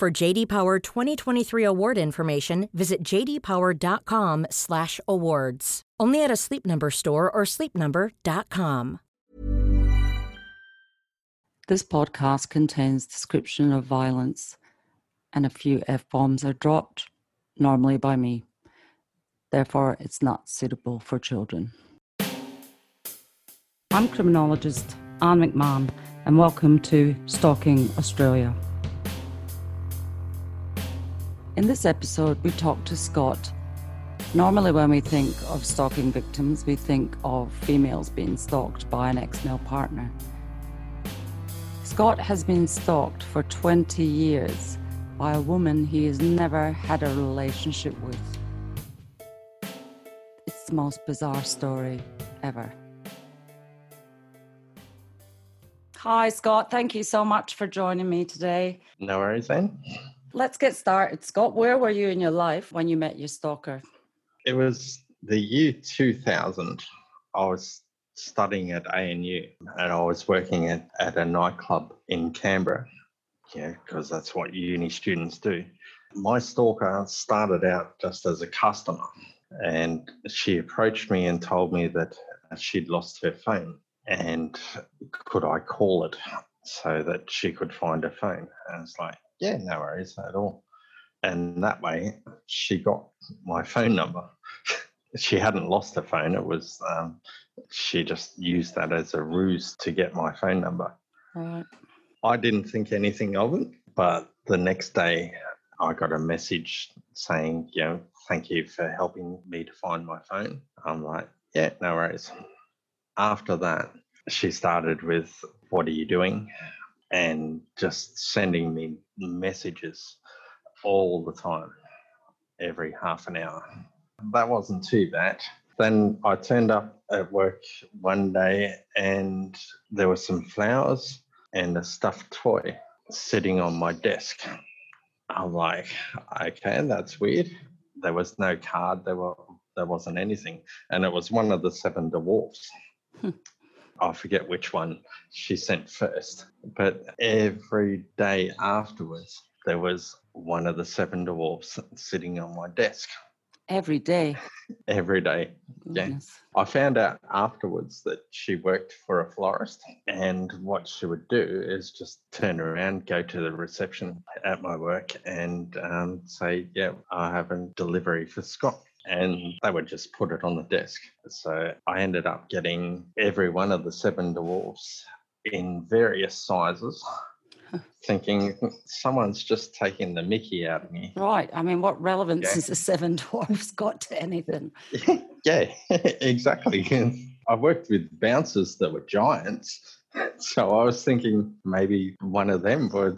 For JD Power 2023 award information, visit jdpower.com/awards. Only at a Sleep Number store or sleepnumber.com. This podcast contains description of violence and a few F-bombs are dropped normally by me. Therefore, it's not suitable for children. I'm criminologist Anne McMahon, and welcome to Stalking Australia. In this episode, we talk to Scott. Normally, when we think of stalking victims, we think of females being stalked by an ex male partner. Scott has been stalked for 20 years by a woman he has never had a relationship with. It's the most bizarre story ever. Hi, Scott. Thank you so much for joining me today. No worries, then. Let's get started. Scott, where were you in your life when you met your stalker? It was the year 2000. I was studying at ANU and I was working at, at a nightclub in Canberra yeah, because that's what uni students do. My stalker started out just as a customer, and she approached me and told me that she'd lost her phone and could I call it so that she could find her phone? And it's like, yeah, no worries at all. And that way, she got my phone number. she hadn't lost her phone. It was um, she just used that as a ruse to get my phone number. Right. I didn't think anything of it, but the next day I got a message saying, you know, thank you for helping me to find my phone. I'm like, yeah, no worries. After that, she started with, what are you doing? And just sending me messages all the time, every half an hour. That wasn't too bad. Then I turned up at work one day and there were some flowers and a stuffed toy sitting on my desk. I'm like, okay, that's weird. There was no card. There were there wasn't anything, and it was one of the seven dwarfs. Hmm. I forget which one she sent first, but every day afterwards, there was one of the seven dwarfs sitting on my desk. Every day. Every day. Yeah. I found out afterwards that she worked for a florist, and what she would do is just turn around, go to the reception at my work, and um, say, Yeah, I have a delivery for Scott and they would just put it on the desk. So I ended up getting every one of the seven dwarfs in various sizes thinking hmm, someone's just taking the mickey out of me. Right. I mean, what relevance yeah. has the seven dwarfs got to anything? yeah, exactly. I worked with bouncers that were giants. So I was thinking maybe one of them was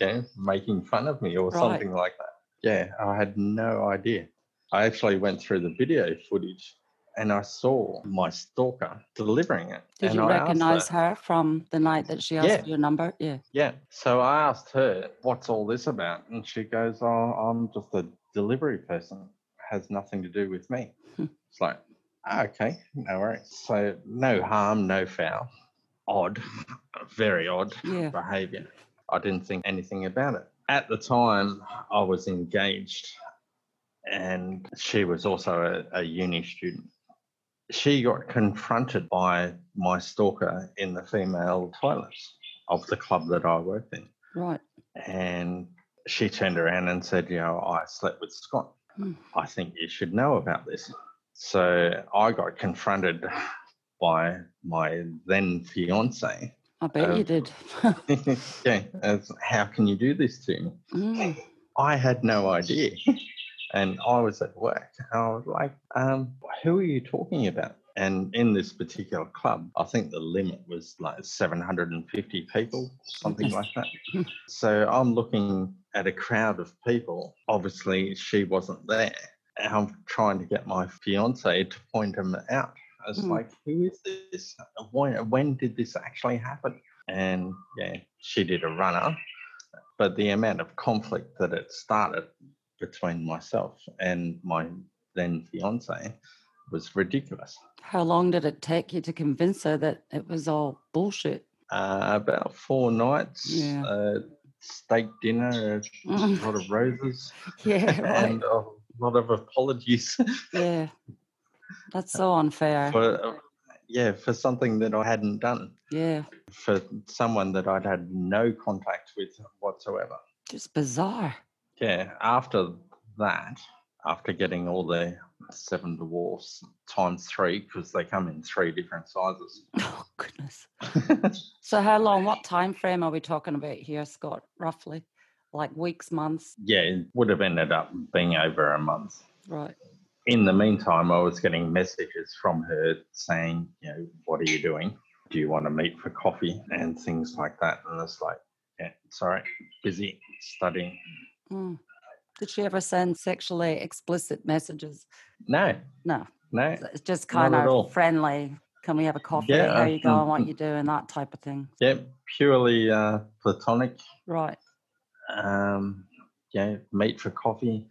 yeah, making fun of me or right. something like that. Yeah, I had no idea. I actually went through the video footage and I saw my stalker delivering it. Did and you I recognize her, her, from the night that she asked yeah. your number? Yeah. Yeah. So I asked her, what's all this about? And she goes, oh, I'm just a delivery person. It has nothing to do with me. Hmm. it's like, ah, okay, no worries. So no harm, no foul. Odd, very odd yeah. behavior. I didn't think anything about it. At the time, I was engaged and she was also a, a uni student she got confronted by my stalker in the female toilets of the club that I worked in. Right. And she turned around and said, You know, I slept with Scott. Hmm. I think you should know about this. So I got confronted by my then fiance. I bet um, you did. yeah. As, how can you do this to me? Mm. I had no idea. And I was at work. I was like, um, who are you talking about? And in this particular club, I think the limit was like 750 people, something like that. so I'm looking at a crowd of people. Obviously, she wasn't there. And I'm trying to get my fiance to point him out. I was Mm. like, who is this? When, when did this actually happen? And yeah, she did a runner. But the amount of conflict that it started between myself and my then fiance was ridiculous. How long did it take you to convince her that it was all bullshit? Uh, about four nights, Yeah. uh, steak dinner, a lot of roses, Yeah, right. and a lot of apologies Yeah. That's so unfair. for, uh, yeah, for something that I hadn't done, Yeah. for someone that I'd had no contact with whatsoever. Just bizarre. Yeah, after that, after getting all the seven dwarfs times three, because they come in three different sizes. Oh goodness. So how long, what time frame are we talking about here, Scott? Roughly? Like weeks, months? yeah, it would have ended up being over a month. Right. In the meantime, I was getting messages from her saying, you know, what are you doing? Do you want to meet for coffee and things like that? And it's like, yeah, sorry, busy studying. Mm. Did she ever send sexually explicit messages? No, No. no, It's just kind of friendly. Can we have a coffee? Yeah, How you going? mm, What mm. you doing? That type of thing. yeah, purely uh, platonic. Right. Um, yeah, meet for coffee,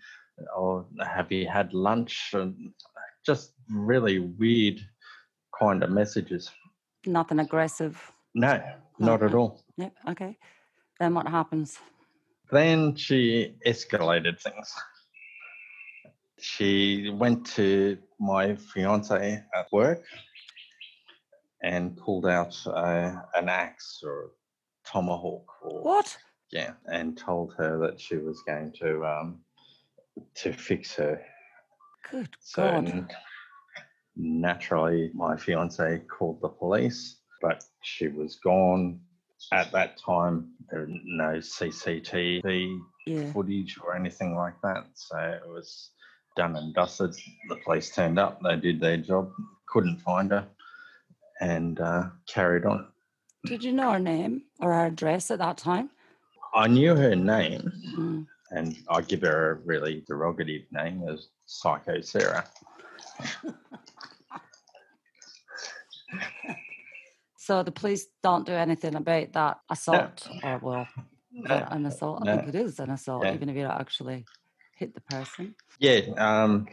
or have you had lunch? And just really weird kind of messages. Nothing aggressive. No, not at all. Yep. Okay. Then what happens? Then she escalated things. She went to my fiance at work and pulled out uh, an axe or a tomahawk or What? yeah, and told her that she was going to um, to fix her. Good So God. naturally, my fiance called the police, but she was gone. At that time, there were no CCTV Yeah. footage or anything like that. So it was done and dusted. The police turned up, they did their job, couldn't find her, and uh, carried on. Did you know her name or her address at that time? I knew her name, Mm. and I give her a really derogative name as Psycho Sarah. So the police don't do anything about that assault, or well, No, an assault. I no. think it is an assault, Yeah. even if you don't actually hit the person. Yeah, um,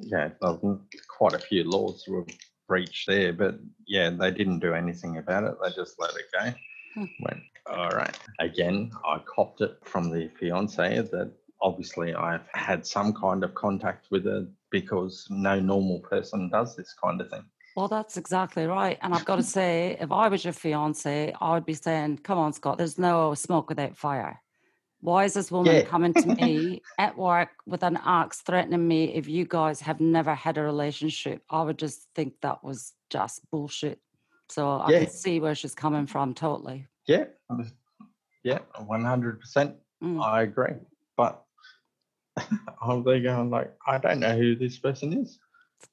yeah, well, quite a few laws were breached there, but yeah, they didn't do anything about it. They just let it go. Hmm. Went, all right. Again, I copped it from the fiance that obviously I've had some kind of contact with her because no normal person does this kind of thing. Well, that's exactly right. And I've got to say, if I was your fiance, I would be saying, "Come on, Scott. There's no smoke without fire." Why is this woman Yeah. coming to me at work with an axe threatening me if you guys have never had a relationship? I would just think that was just bullshit. So I Yeah. can see where she's coming from totally. Yeah, yeah, 100%. Mm. I agree. But I'm there going like, I don't know who this person is.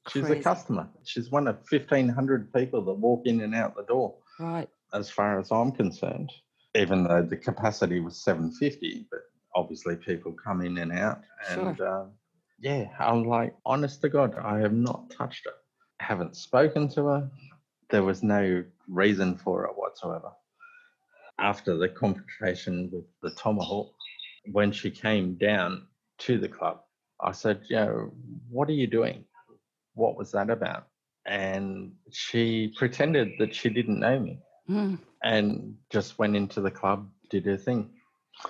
She's a customer. She's one of 1,500 people that walk in and out the door, Right. as far as I'm concerned. Even though the capacity was 750, but obviously people come in and out. And um, yeah, I'm like, honest to God, I have not touched her. I Haven't spoken to her. There was no reason for it whatsoever. After the confrontation with the tomahawk, when she came down to the club, I said, "Yo, what are you doing? What was that about?" And she pretended that she didn't know me Mm. and just went into the club, did her thing.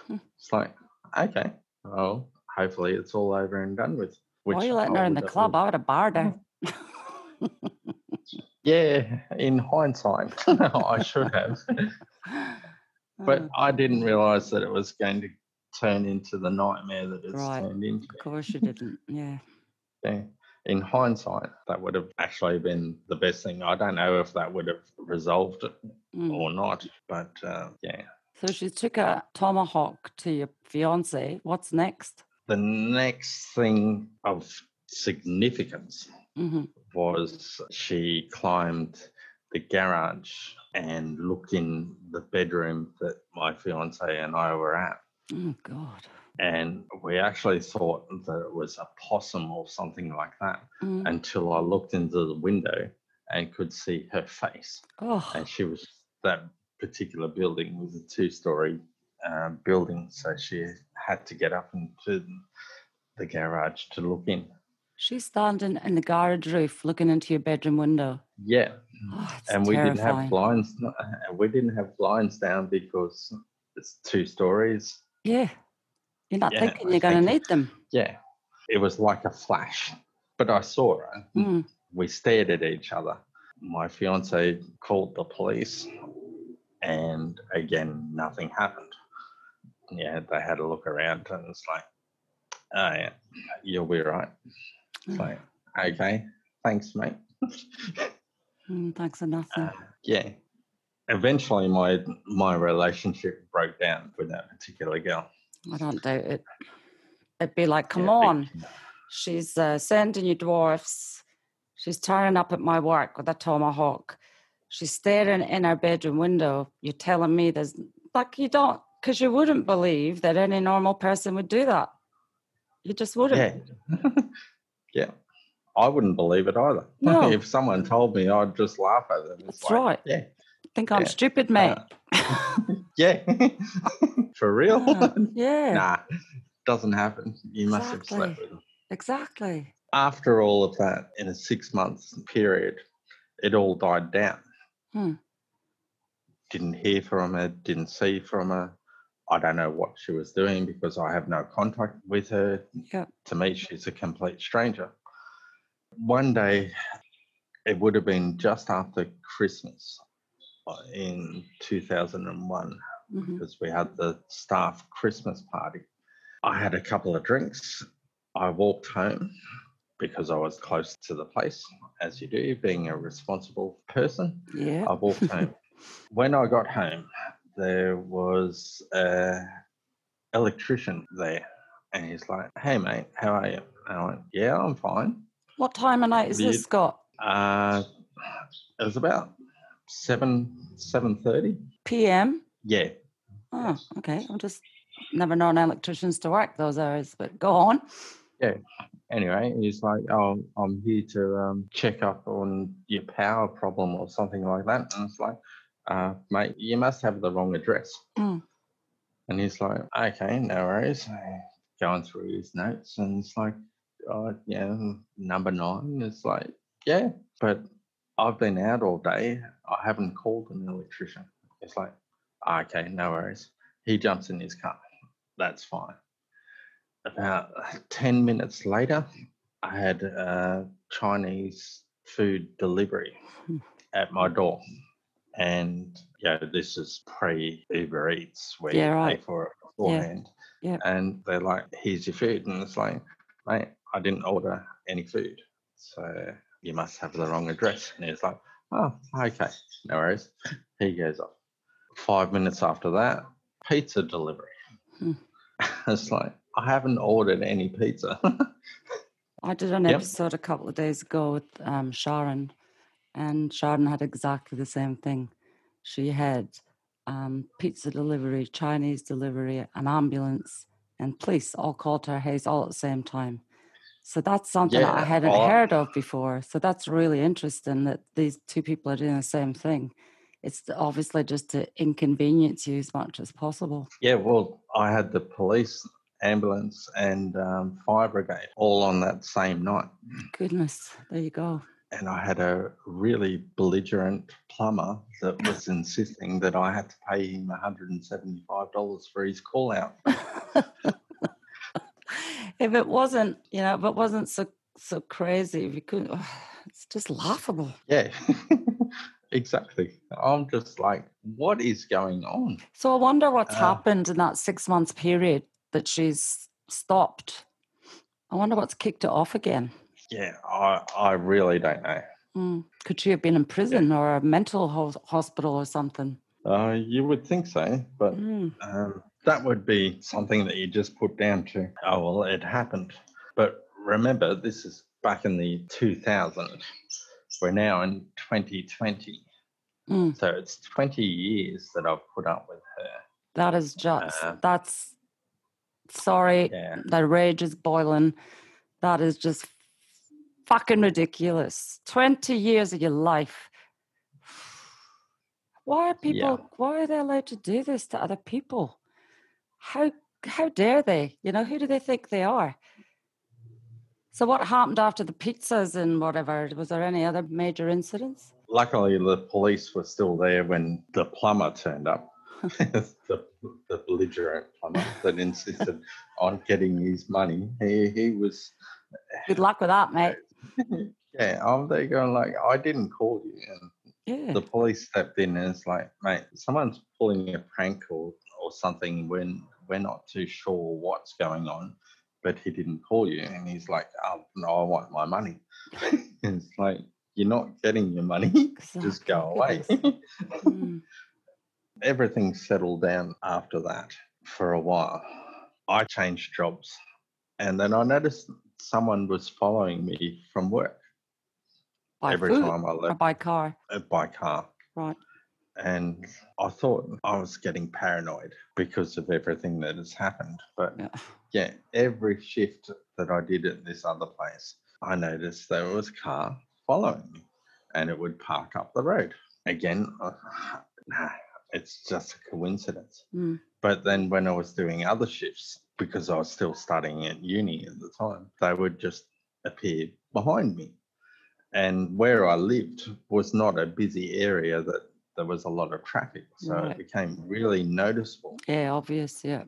Hmm. It's like, okay, well, hopefully it's all over and done with. Why are you letting her in the would- club? I would have barred her. Yeah, in hindsight, I should have, but Oh, I didn't realise that it was going to turn into the nightmare that it's Right. turned into. of course you didn't. Yeah. Yeah. In hindsight, that would have actually been the best thing. I don't know if that would have resolved it Mm. or not, but uh, yeah. So she took a tomahawk to your fiance. What's next? The next thing of significance hmm was she climbed the garage and looked in the bedroom that my fiance and I were at. Oh God. And we actually thought that it was a possum or something like that Mm. until I looked into the window and could see her face. Oh, And she was, that particular building was a two story uh, building. So she had to get up into the garage to look in. she's standing in the garage roof looking into your bedroom window. Yeah. Oh, and we didn't have blinds and we didn't have blinds down because it's two stories Yeah. You're not Yeah, thinking you're going to need them. yeah it was like a flash but i saw her Mm. we stared at each other my fiance called the police and again nothing happened yeah they had a look around and it's like oh yeah you'll be right it's like okay thanks mate Mm, thanks for nothing. Uh, yeah. Eventually, my my relationship broke down with that particular girl. I don't doubt it. It'd be like, come Yeah, big- on. She's uh, sending you dwarfs. She's turning up at my work with a tomahawk. She's staring in her bedroom window. You're telling me there's like you don't, because you wouldn't believe that any normal person would do that. You just wouldn't. Yeah, yeah. I wouldn't believe it either. No. if someone told me, I'd just laugh at them. It's That's like, right. Yeah, Think I'm Yeah. stupid, mate. yeah. For real? Yeah, yeah, nah, doesn't happen. You must have slept with them. exactly. After all of that, in a six months period, it all died down. Hmm. Didn't hear from her, didn't see from her. I don't know what she was doing because I have no contact with her. Yeah. To me, she's a complete stranger. One day, it would have been just after Christmas uh, in 2001 hmm because we had the staff Christmas party. I had a couple of drinks. I walked home because I was close to the place, as you do, being a responsible person. Yeah. I walked home. When I got home, there was a electrician there, and he's like, "Hey, mate, how are you?" And I went, "Yeah, I'm fine." What time of night is this, Scott? Uh, it was about seven seven thirty. PM? Yeah, Oh, okay. I'm just never known electricians to work those hours, but go on. Yeah. Anyway, he's like, "Oh, I'm here to um, check up on your power problem or something like that." And it's like, uh, "Mate, you must have the wrong address." Mm. And he's like, "Okay, no worries." Going through his notes, and it's like, "Oh, yeah, number nine." It's like, "Yeah, but I've been out all day. I haven't called an electrician." It's like, "Okay, no worries." He jumps in his car. That's fine about 10 minutes later, I had a Chinese food delivery Hmm. at my door. And yeah, this is pre Uber Eats where Yeah, you right. pay for it beforehand. Yeah. Yep. And they're like, here's your food. And it's like, mate, I didn't order any food. So you must have the wrong address. And it's like, oh, okay, no worries. He goes off. Five minutes after that, pizza delivery. Hmm. it's like, I haven't ordered any pizza. I did an Yep. episode a couple of days ago with um, Sharon, and Sharon had exactly the same thing. She had um, pizza delivery, Chinese delivery, an ambulance, and police all called her Hayes all at the same time. So that's something that I hadn't heard of before. So that's really interesting that these two people are doing the same thing. It's obviously just to inconvenience you as much as possible. yeah, well, I had the police, ambulance, and um, fire brigade all on that same night. Goodness, there you go. And I had a really belligerent plumber that was insisting that I had to pay him $175 for his call out. if it wasn't, you know, if it wasn't so so crazy, you couldn't, it's just laughable. Yeah, exactly. I'm just like, what is going on? So I wonder what's Uh, happened in that six months period that she's stopped. I wonder what's kicked it off again. Yeah, I, I really don't know. Mm. Could she have been in prison or a mental ho- hospital or something? Uh, you would think so, but Mm. um, that would be something that you just put down to, oh, well, it happened. But remember, this is back in the 2000. We're now in 2020. Mm. So it's 20 years that I've put up with her. That is just, Uh, that's, sorry, Yeah. the rage is boiling. That is just fucking ridiculous. 20 years of your life. Why are people, Yeah. why are they allowed to do this to other people? How, how dare they? You know, who do they think they are? So what happened after the pizzas and whatever? Was there any other major incidents? Luckily, the police were still there when the plumber turned up. the, the belligerent plumber that insisted on getting his money. He, he was, Good luck with that, mate. yeah, I'm there going like, I didn't call you. And Yeah. the police stepped in and it's like, mate, someone's pulling a prank or, or something when we're not too sure what's going on, but he didn't call you. And he's like, oh, no, I want my money. it's like, you're not getting your money. Just go away. Mm. Everything settled down after that for a while. I changed jobs and then I noticed someone was following me from work By every foot time I left by car. uh, by car. Right. And I thought I was getting paranoid because of everything that has happened. But Yeah. yeah, every shift that I did at this other place, I noticed there was a car following me and it would park up the road. Again, uh, nah, it's just a coincidence. Mm. But then when I was doing other shifts, because I was still studying at uni at the time, they would just appear behind me. And where I lived was not a busy area that there was a lot of traffic. So Right. it became really noticeable. Yeah, obvious. Yeah.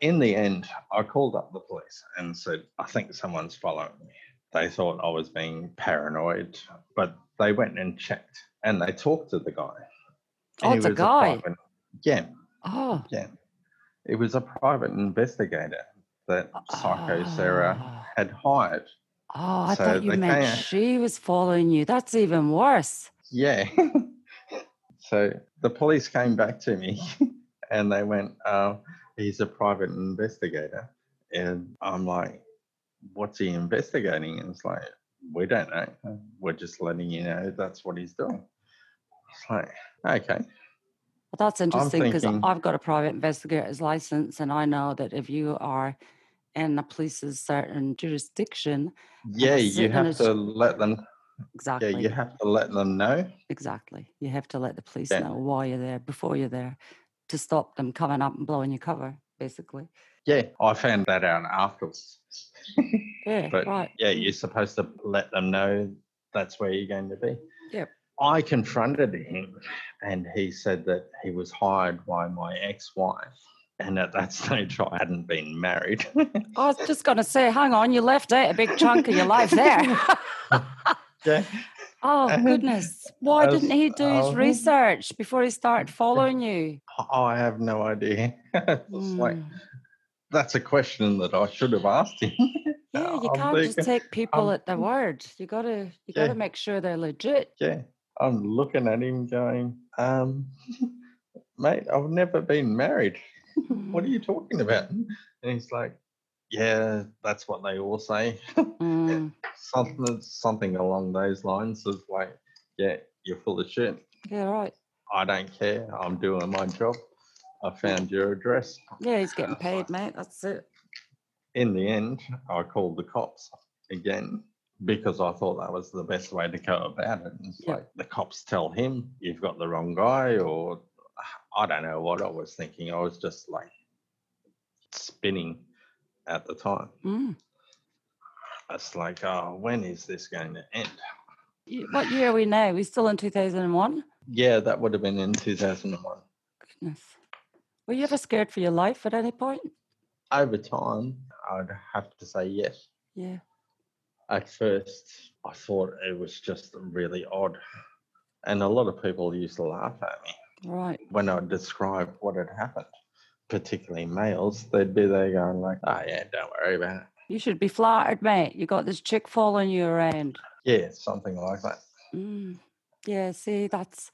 In the end, I called up the police and said, I think someone's following me. They thought I was being paranoid, but they went and checked and they talked to the guy. Oh, He it's a guy. private- yeah, Oh. yeah. It was a private investigator that Psycho Sarah Ah. had hired. Oh, I So thought you meant she was following you. That's even worse. Yeah. so the police came back to me and they went, uh, he's a private investigator. And I'm like, what's he investigating? And it's like, we don't know. We're just letting you know that's what he's doing. It's like, okay. Well, that's interesting because I've got a private investigator's license, and I know that if you are in the police's certain jurisdiction, Yeah, you have to let them, exactly, yeah, you have to let them know. exactly, you have to let the police Yeah. know why you're there before you're there to stop them coming up and blowing your cover, basically. Yeah, I found that out afterwards. Yeah, But right. yeah, mm. you're supposed to let them know that's where you're going to be. Yep. I confronted him and he said that he was hired by my ex wife. And at that stage, I hadn't been married. I was just going to say, hang on, you left out a big chunk of your life there. yeah. oh, goodness. Why was- didn't he do his oh. research before he started following you? I have no idea. it's like, Mm. that's a question that I should have asked him. Yeah, you I'm can't just take people I'm- at their word. You gotta you Yeah. gotta make sure they're legit. yeah. I'm looking at him going, um, mate, I've never been married. what are you talking about? And he's like, yeah, that's what they all say. Mm, something, something along those lines of like, yeah, you're full of shit. yeah, right. I don't care. I'm doing my job. I found your address. Yeah, he's getting paid, mate. That's it. In the end, I called the cops again because I thought that was the best way to go about it. It's Yeah. like the cops tell him you've got the wrong guy, or I don't know what I was thinking. I was just like spinning at the time. Mm. It's like, oh, when is this going to end? What year are we now? We're still in two thousand and one? Yeah, that would have been in 2001. Goodness. Were you ever scared for your life at any point? Over time, I'd have to say yes. Yeah. At first, I thought it was just really odd. And a lot of people used to laugh at me Right. when I described what had happened, particularly males. They'd be there going like, oh yeah, don't worry about it. You should be flattered, mate. You got this chick following you around. Yeah, something like that. Mm. Yeah, see, that's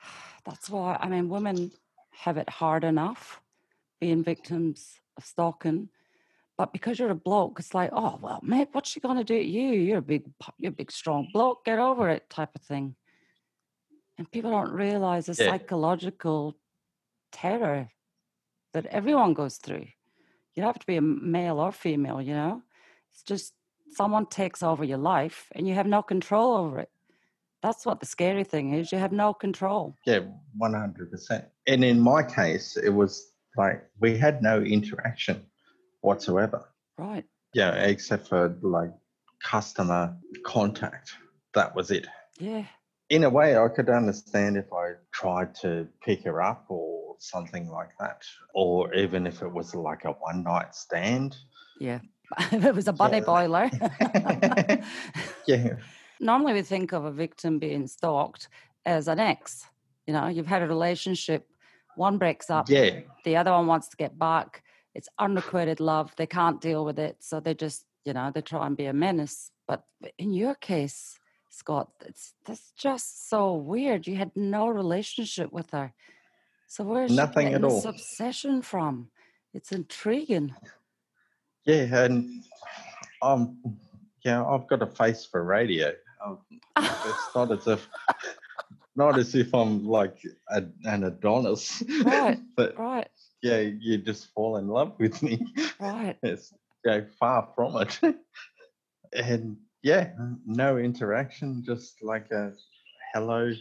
that's why I mean women have it hard enough being victims of stalking, But because you're a bloke, it's like, oh well, mate, what's she gonna do to you? You're a big, you're a big, strong bloke. Get over it, type of thing. And people don't realize the Yeah. psychological terror that everyone goes through. You don't have to be a male or female, you know. It's just someone takes over your life and you have no control over it. That's what the scary thing is. You have no control. Yeah, one hundred percent. And in my case, it was like we had no interaction whatsoever. Right. Yeah, except for like customer contact. That was it. Yeah. In a way, I could understand if I tried to pick her up or something like that, or even if it was like a one night stand. Yeah. it was a bunny Yeah. boiler. Yeah, Normally, we think of a victim being stalked as an ex. You know, you've had a relationship, one breaks up, yeah, the other one wants to get back. It's unrequited love. They can't deal with it. So they just, you know, they try and be a menace. But in your case, Scott, it's that's just so weird. You had no relationship with her. So where's she Nothing getting at this all. obsession from? It's intriguing. yeah, and um, yeah, I've got a face for radio. Um, it's not as if, not as if I'm like a, an Adonis, Right. but right, yeah, you just fall in love with me. right. It's yeah, far from it. and yeah, no interaction, just like a hello,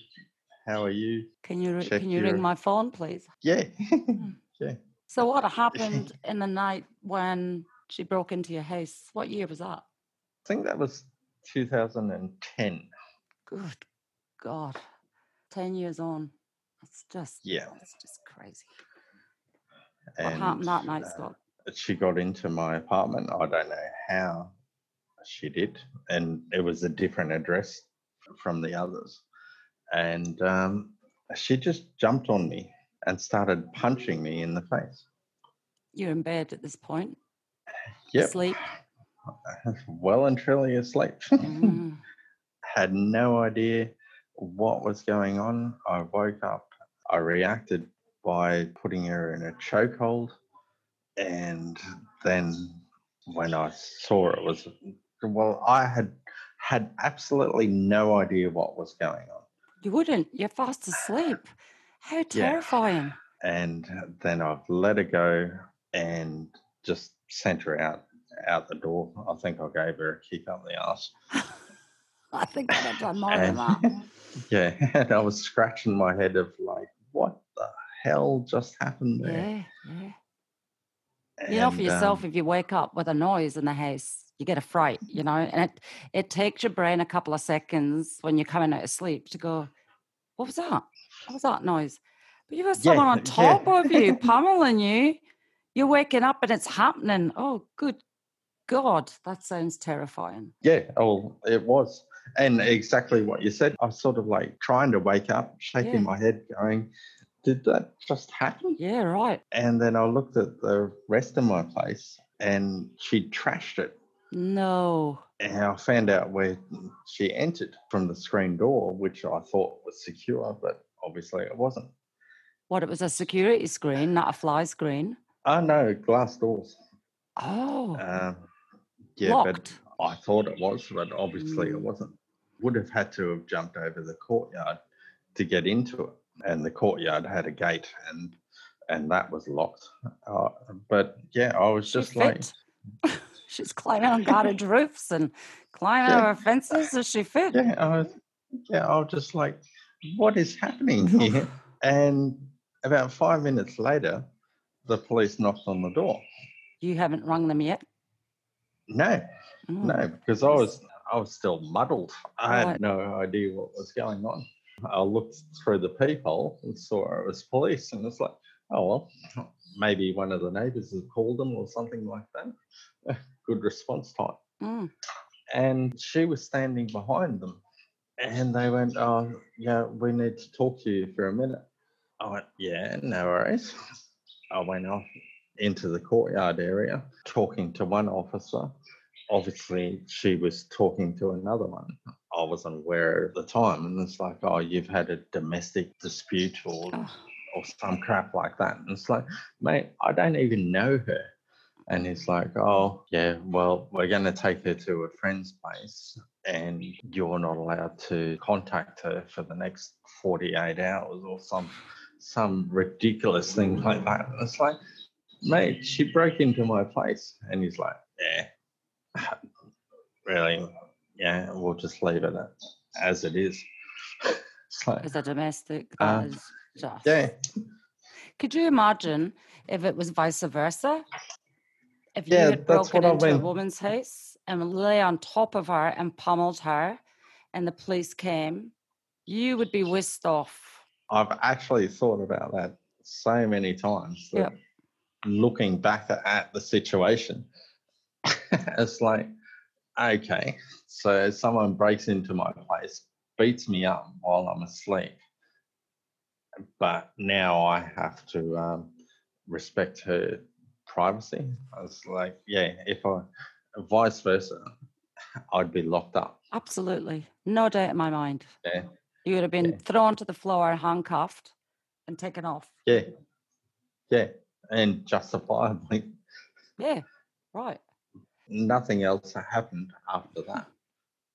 how are you? Can you Check can you your- ring my phone, please? Yeah, yeah. So what happened in the night when she broke into your house? What year was that? I think that was 2010. Good God. 10 years on. It's just, Yeah. it's just crazy. What happened that night, uh, Scott? she got into my apartment. I don't know how she did, and it was a different address from the others. And um, she just jumped on me and started punching me in the face. You're in bed at this point. Yep, Sleep. well and truly asleep. Mm. Had no idea what was going on. I woke up. I reacted by putting her in a chokehold, and then when I saw it was well, I had had absolutely no idea what was going on. You wouldn't. You're fast asleep. How terrifying. and then I've let her go and just sent her out out the door. I think I gave her a kick up the ass. I think I'd have done more than that. Yeah, and I was scratching my head of like, what the hell just happened there? Yeah, yeah. You know, for yourself, um, if you wake up with a noise in the house, you get a fright, you know, and it, it takes your brain a couple of seconds when you're coming out of sleep to go, what was that? What was that noise? But you've got Yeah, someone on yeah. top of you, pummeling you. You're waking up and it's happening. Oh, good God, that sounds terrifying. yeah, oh, it was. And exactly what you said. I was sort of like trying to wake up, shaking Yeah. my head, going, did that just happen? Yeah, right. And then I looked at the rest of my place and she trashed it. No. And I found out where she entered from the screen door, which I thought was secure, but obviously it wasn't. What, it was a security screen, not a fly screen. Oh no, glass doors. Oh, Um, yeah, locked. but I thought it was, but obviously it Mm. wasn't. Would have had to have jumped over the courtyard to get into it, and the courtyard had a gate, and and that was locked. Uh, but yeah, I was She just like, fit. She's climbing on garage roofs and climbing Yeah. over fences. as she fit? yeah, I was, yeah, I was just like, what is happening here? and about five minutes later, the police knocked on the door. You haven't rung them yet? No, Mm. no, because I was I was still muddled. I Right. had no idea what was going on. I looked through the peephole and saw it was police, and it's like, oh well, maybe one of the neighbours has called them or something like that. Good response time. Mm. And she was standing behind them, and they went, "Oh, yeah, we need to talk to you for a minute." I went, "Yeah, no worries." I went off into the courtyard area, talking to one officer. Obviously, she was talking to another one. I wasn't aware at the time, and it's like, "Oh, you've had a domestic dispute or Oh. Or some crap like that." And it's like, "Mate, I don't even know her." And he's like, oh, yeah, well, we're going to take her to a friend's place and you're not allowed to contact her for the next 48 hours or some some ridiculous thing like that. And it's like, mate, she broke into my place. And he's like, yeah, really, yeah, we'll just leave it as it is. so, as a domestic, that uh, is Yeah. Could you imagine if it was vice versa? If you yeah, had broken into a woman's house and lay on top of her and pummeled her, and the police came, you would be whisked off. I've actually thought about that so many times. Yep. Looking back at the situation, it's like, okay, so someone breaks into my place, beats me up while I'm asleep, but now I have to um, respect her privacy. I was like, yeah, if I, vice versa, I'd be locked up. Absolutely. No doubt in my mind. Yeah. You would have been yeah. thrown to the floor, handcuffed, and taken off. Yeah. Yeah. And justifiably. Yeah. Right. Nothing else happened after that.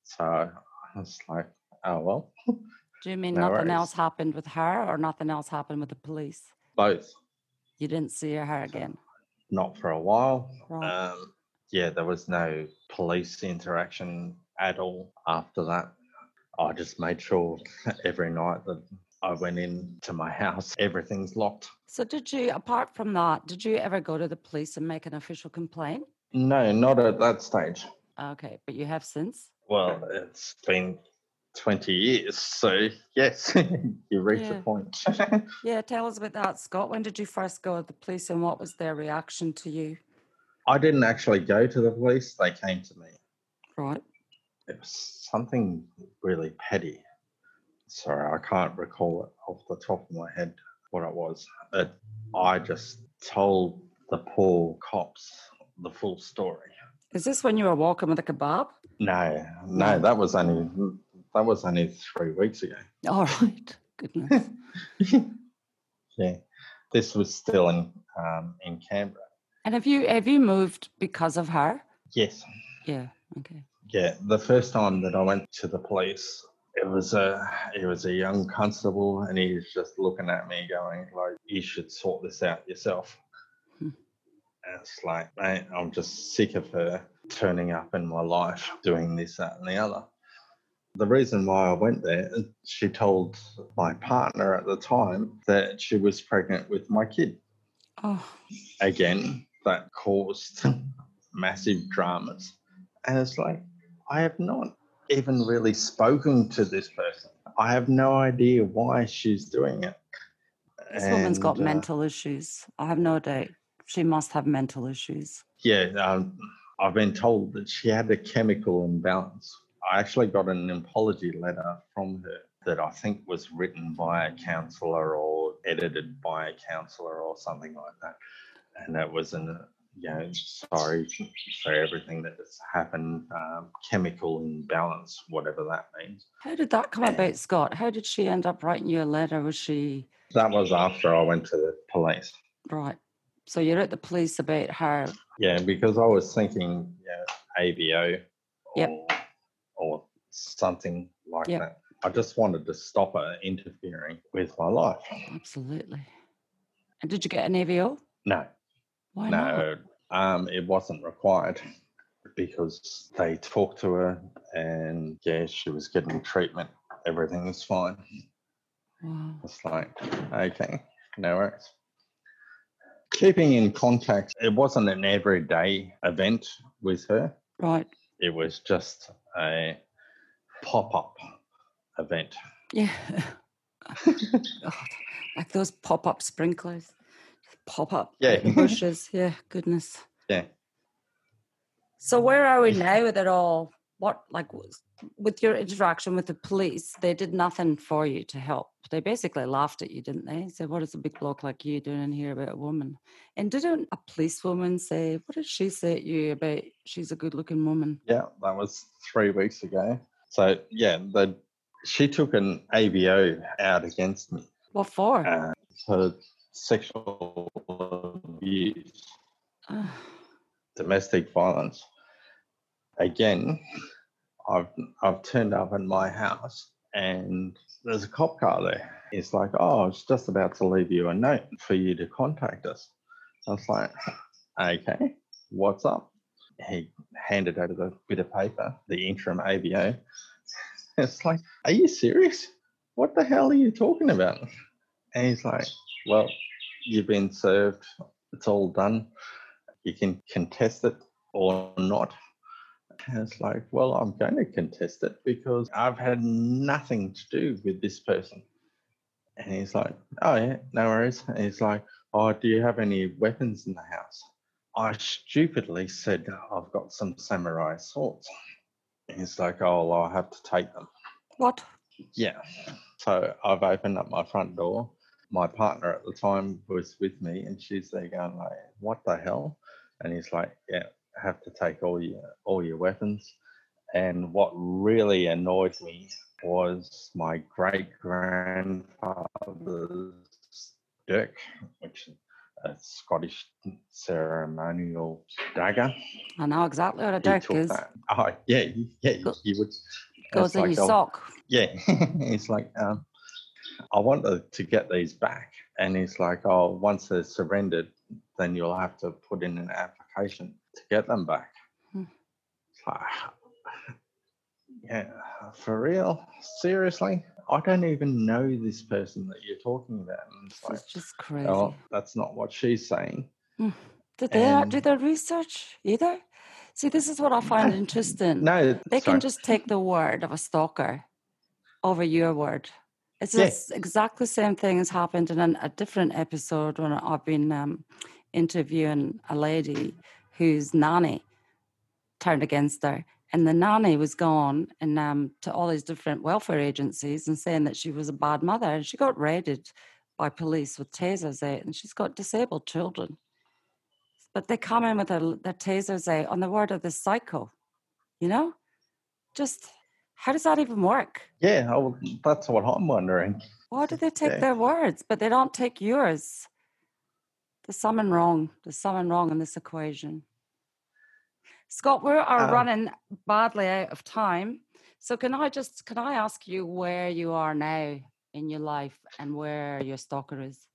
So I was like, oh, well. Do you mean no nothing worries. else happened with her or nothing else happened with the police? Both. You didn't see her again? Not for a while. Right. Um, yeah, there was no police interaction at all after that. I just made sure every night that I went into my house, everything's locked. So, did you, apart from that, did you ever go to the police and make an official complaint? No, not at that stage. Okay, but you have since? Well, it's been 20 years. So, yes, you reach yeah. the point. yeah, tell us about that, Scott. When did you first go to the police and what was their reaction to you? I didn't actually go to the police, they came to me. Right. It was something really petty. Sorry, I can't recall it off the top of my head what it was. But I just told the poor cops the full story. Is this when you were walking with a kebab? No, no, that was only that was only three weeks ago. All right, goodness. yeah, this was still in um, in Canberra. And have you have you moved because of her? Yes. Yeah. Okay. Yeah, the first time that I went to the police, it was a it was a young constable, and he was just looking at me, going like, "You should sort this out yourself." Hmm. And it's like, mate, I'm just sick of her turning up in my life, doing this, that, and the other. The reason why I went there, she told my partner at the time that she was pregnant with my kid. Oh. Again, that caused massive dramas. And it's like, I have not even really spoken to this person. I have no idea why she's doing it. This and, woman's got uh, mental issues. I have no doubt. She must have mental issues. Yeah, um, I've been told that she had a chemical imbalance. I actually got an apology letter from her that I think was written by a counsellor or edited by a counsellor or something like that. And it was an you know, sorry for everything that has happened, um, chemical imbalance, whatever that means. How did that come about, Scott? How did she end up writing you a letter? Was she? That was after I went to the police. Right. So you're at the police about her. Yeah, because I was thinking, yeah, AVO or, yep. Or something like yep. that. I just wanted to stop her interfering with my life. Absolutely. And did you get an AVO? No. Why no, um, it wasn't required because they talked to her and yeah, she was getting treatment. Everything was fine. Wow. It's like, okay, no worries. Keeping in contact, it wasn't an everyday event with her. Right. It was just a pop up event. Yeah. Like those pop up sprinklers pop up yeah. bushes. Yeah goodness. Yeah. So where are we now with it all what like with your interaction with the police they did nothing for you to help. They basically laughed at you didn't they? Said what is a big bloke like you doing in here about a woman? And didn't a policewoman say what did she say at you about she's a good looking woman? Yeah that was three weeks ago. So yeah the she took an avo out against me. What for? Uh, so sexual abuse. domestic violence. Again, I've I've turned up at my house and there's a cop car there. He's like, "Oh, I was just about to leave you a note for you to contact us." I was like, "Okay, what's up?" He handed over the bit of paper, the interim AVO. It's like, "Are you serious? What the hell are you talking about?" And he's like, "Well, you've been served. It's all done. You can contest it or not." And it's like, well, I'm going to contest it because I've had nothing to do with this person. And he's like, oh, yeah, no worries. And he's like, oh, do you have any weapons in the house? I stupidly said, I've got some samurai swords. And he's like, oh, well, I'll have to take them. What? Yeah. So I've opened up my front door. My partner at the time was with me and she's there going like, what the hell? And he's like, yeah, have to take all your all your weapons. And what really annoyed me was my great grandfather's dirk, which is a Scottish ceremonial dagger. I know exactly what a dirk is. that- Oh, yeah, yeah, you would. Goes it's in like, your oh, sock. Yeah, it's like, um, I wanted to get these back. And he's like, oh, once they're surrendered, then you'll have to put in an application to get them back. Hmm. It's like, yeah, for real? Seriously? I don't even know this person that you're talking about. And it's like, just crazy. oh, that's not what she's saying. Did they not do and- their research either? See, this is what I find interesting. No, They sorry. can just take the word of a stalker over your word. It's Yeah. exactly the same thing has happened in an, a different episode when I've been um, interviewing a lady whose nanny turned against her. And the nanny was gone and um, to all these different welfare agencies and saying that she was a bad mother. And she got raided by police with tasers out, and she's got disabled children. But they come in with their, their tasers out on the word of this psycho, you know? Just how does that even work? Yeah, oh, that's what I'm wondering. Why do they take Yeah. their words, but they don't take yours? There's something wrong. There's something wrong in this equation. Scott, we are Uh, running badly out of time. So can I just can I ask you where you are now in your life and where your stalker is?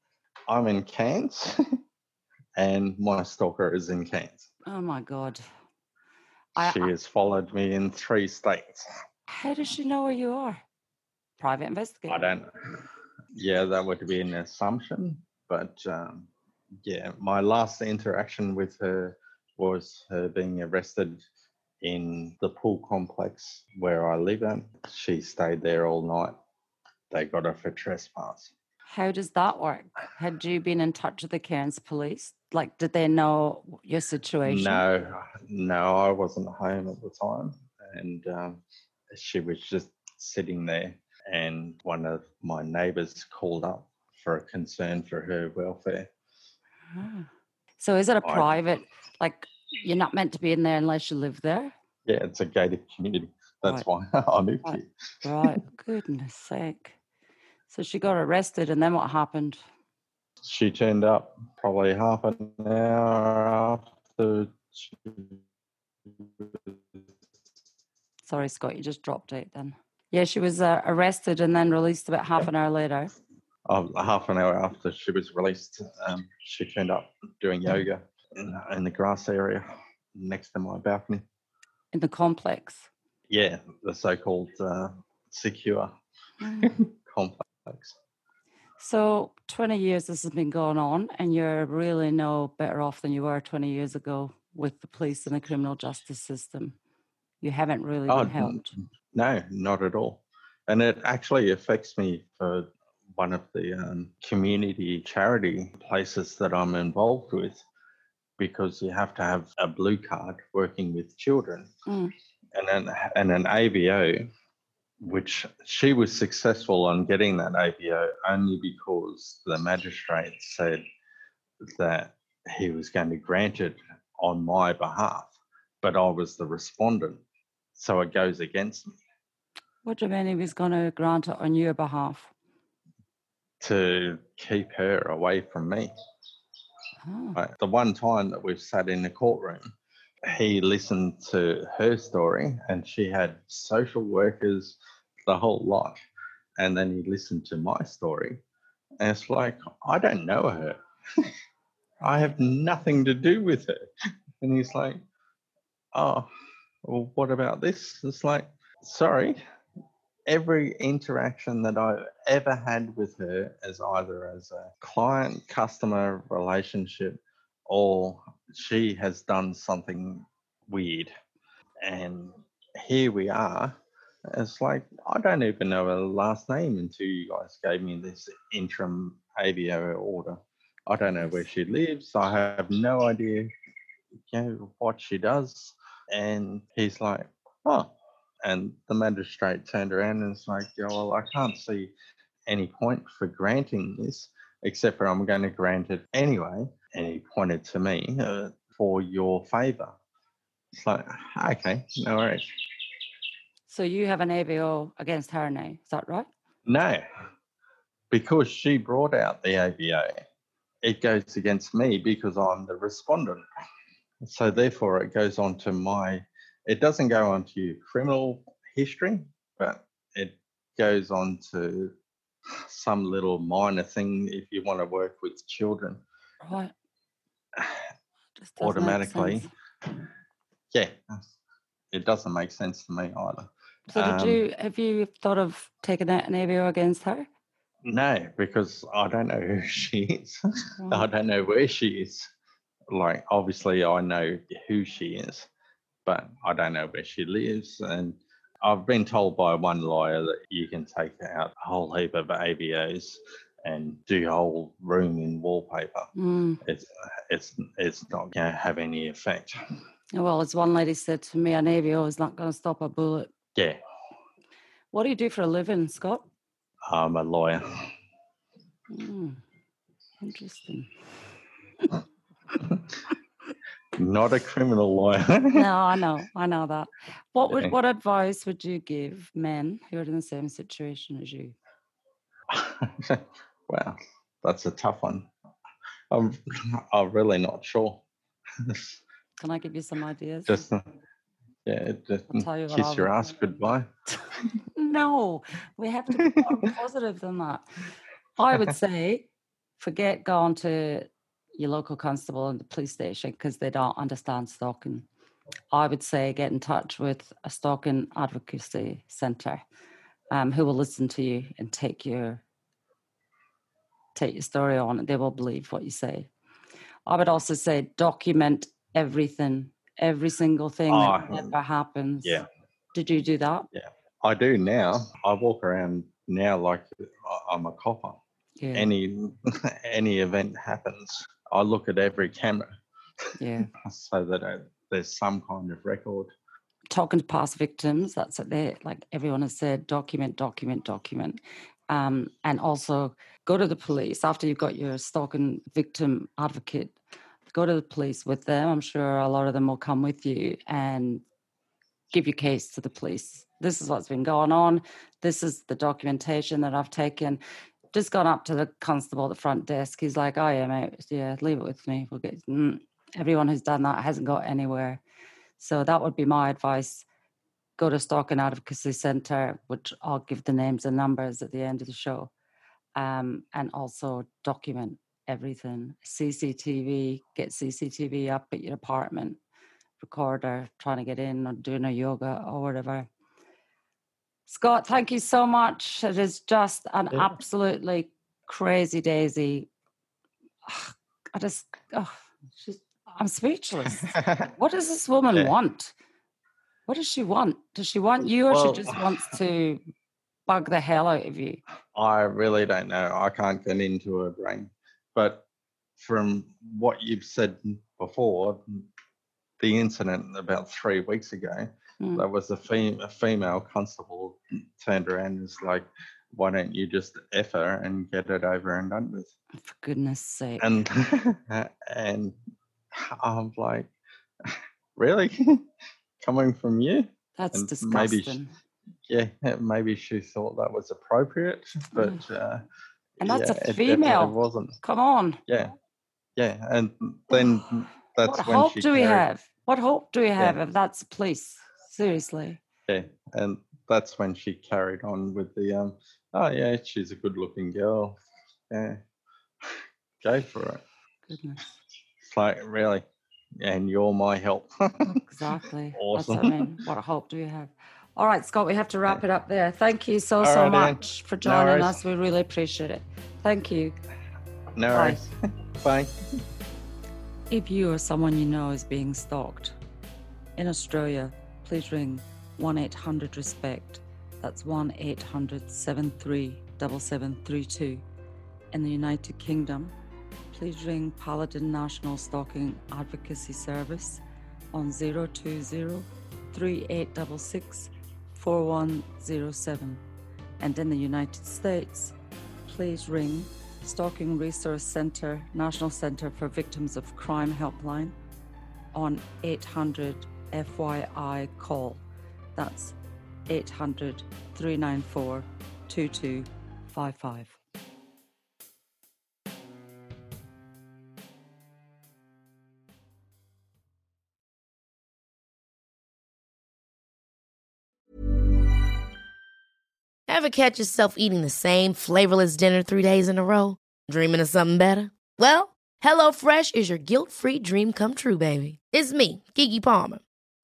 I'm in Cairns and my stalker is in Cairns. Oh my god. She I- has followed me in three states. how does she know where you are? Private investigator. I don't. Yeah, that would be an assumption, but um, yeah, my last interaction with her was her being arrested in the pool complex where I live at. She stayed there all night. They got her for trespass. How does that work? Had you been in touch with the Cairns police? Like, did they know your situation? No, no, I wasn't home at the time, and um, she was just sitting there. And one of my neighbours called up for a concern for her welfare. Ah. So is it a private, like, you're not meant to be in there unless you live there? Yeah, it's a gated community. That's why I moved Right. here. Right. Goodness sake. So she got arrested, and then what happened? She turned up probably half an hour after. She, Sorry, Scott, you just dropped out then. Yeah, she was uh, arrested and then released about half an hour later. Oh, half an hour after she was released, um, she turned up doing yoga in, in the grass area next to my balcony. in the complex. Yeah, the so-called uh, secure Mm. complex. So 20 years this has been going on, and you're really no better off than you were 20 years ago with the police and the criminal justice system. You haven't really Oh, been helped. no, not at all. And it actually affects me for one of the um, community charity places that I'm involved with because you have to have a blue card working with children Mm. and an, and an AVO, which she was successful on getting that AVO only because the magistrate said that he was going to grant it on my behalf, but I was the respondent. So it goes against me What do you mean he was going to grant it on your behalf? To keep her away from me. Oh, Like, the one time that we've sat in the courtroom, he listened to her story and she had social workers, the whole lot. And then he listened to my story. And it's like, I don't know her. I have nothing to do with her. And he's like, Oh, well, what about this? It's like, sorry, every interaction that I've ever had with her as either as a client customer relationship or she has done something weird. And here we are. It's like I don't even know her last name until you guys gave me this interim AVO order. I don't know where she lives. I have no idea you know, what she does. And he's like, oh. And the magistrate turned around and was like, yeah, well, I can't see any point for granting this, except for I'm going to grant it anyway. And he pointed to me uh, for your favour. It's like, okay, no worries. So you have an AVO against her now, is that right? No, because she brought out the AVO, it goes against me because I'm the respondent. So therefore, it goes on to my. It doesn't go on to your criminal history, but it goes on to some little minor thing if you want to work with children. Right. Just automatically. Yeah, it doesn't make sense to me either. So did um, you have you thought of taking out an AVO against her? No, because I don't know who she is. I don't know where she is like obviously I know who she is, but I don't know where she lives. And I've been told by one lawyer that you can take out a whole heap of AVOs and do a whole room in wallpaper. Mm. It's it's it's not going to have any effect. Well, as one lady said to me, an AVO is not going to stop a bullet. Yeah. What do you do for a living, Scott? I'm a lawyer. Mm. Interesting. Not a criminal lawyer. no, I know, I know that. What would what advice would you give men who are in the same situation as you? well, that's a tough one. I'm I'm really not sure. Can I give you some ideas? Just uh, yeah, just kiss your ass goodbye. no, we have to be more positive than that. I would say forget going to your local constable and the police station because they don't understand stalking. I would say get in touch with a stalking advocacy centre um, who will listen to you and take your take your story on and they will believe what you say. I would also say document everything, every single thing oh, that ah, ever hmm. happens. Yeah. Did you do that? Yeah. I do now. I walk around now like uh, I'm a copper. Yeah. Any any event happens, I look at every camera. Yeah. so that I, there's some kind of record. Talking to past victims, that's it there. Like everyone has said, document, document, document. Um, and also go to the police after you've got your stalking victim advocate. Go to the police with them. I'm sure a lot of them will come with you and give your case to the police. This is what's been going on. This is the documentation that I've taken just gone up to the constable at the front desk. He's like, "Oh yeah, mate, yeah, leave it with me. We'll get." Mm. Everyone who's done that hasn't got anywhere. So that would be my advice. Go to Stalking Advocacy Centre, which I'll give the names and numbers at the end of the show, um, and also document everything. CCTV, get CCTV up at your apartment, recorder trying to get in or doing a yoga or whatever. Scott, thank you so much. It is just an yeah. absolutely crazy daisy. I just, oh, I'm speechless. what does this woman yeah. want? What does she want? Does she want you or well, she just wants to bug the hell out of you? I really don't know. I can't get into her brain. But from what you've said before, the incident about three weeks ago, Mm. There was a, fem- a female constable turned around and was like, why don't you just F her and get it over and done with? For goodness sake. And and I'm like, really? Coming from you? That's and disgusting. Maybe she, yeah, maybe she thought that was appropriate, but mm. uh, and that's yeah, a female. It, wasn't. Come on. Yeah, yeah, and then that's what when hope do we have? What hope do we have yeah. if that's police? Seriously. Yeah, and that's when she carried on with the um. Oh yeah, she's a good-looking girl. Yeah, go for it. Goodness. It's like really, and you're my help. exactly. Awesome. What I mean. What hope do you have? All right, Scott, we have to wrap it up there. Thank you so, All so right, much Anne. for joining no us. We really appreciate it. Thank you. No Bye. worries. Bye. If you or someone you know is being stalked in Australia, please ring 1 800 RESPECT. That's 1 800 73 7732. In the United Kingdom, please ring Paladin National Stalking Advocacy Service on 020 3866 4107. And in the United States, please ring Stalking Resource Center, National Center for Victims of Crime Helpline on 800 FYI call. That's 800 394 2255. Ever catch yourself eating the same flavorless dinner three days in a row? Dreaming of something better? Well, HelloFresh is your guilt free dream come true, baby. It's me, Keke Palmer.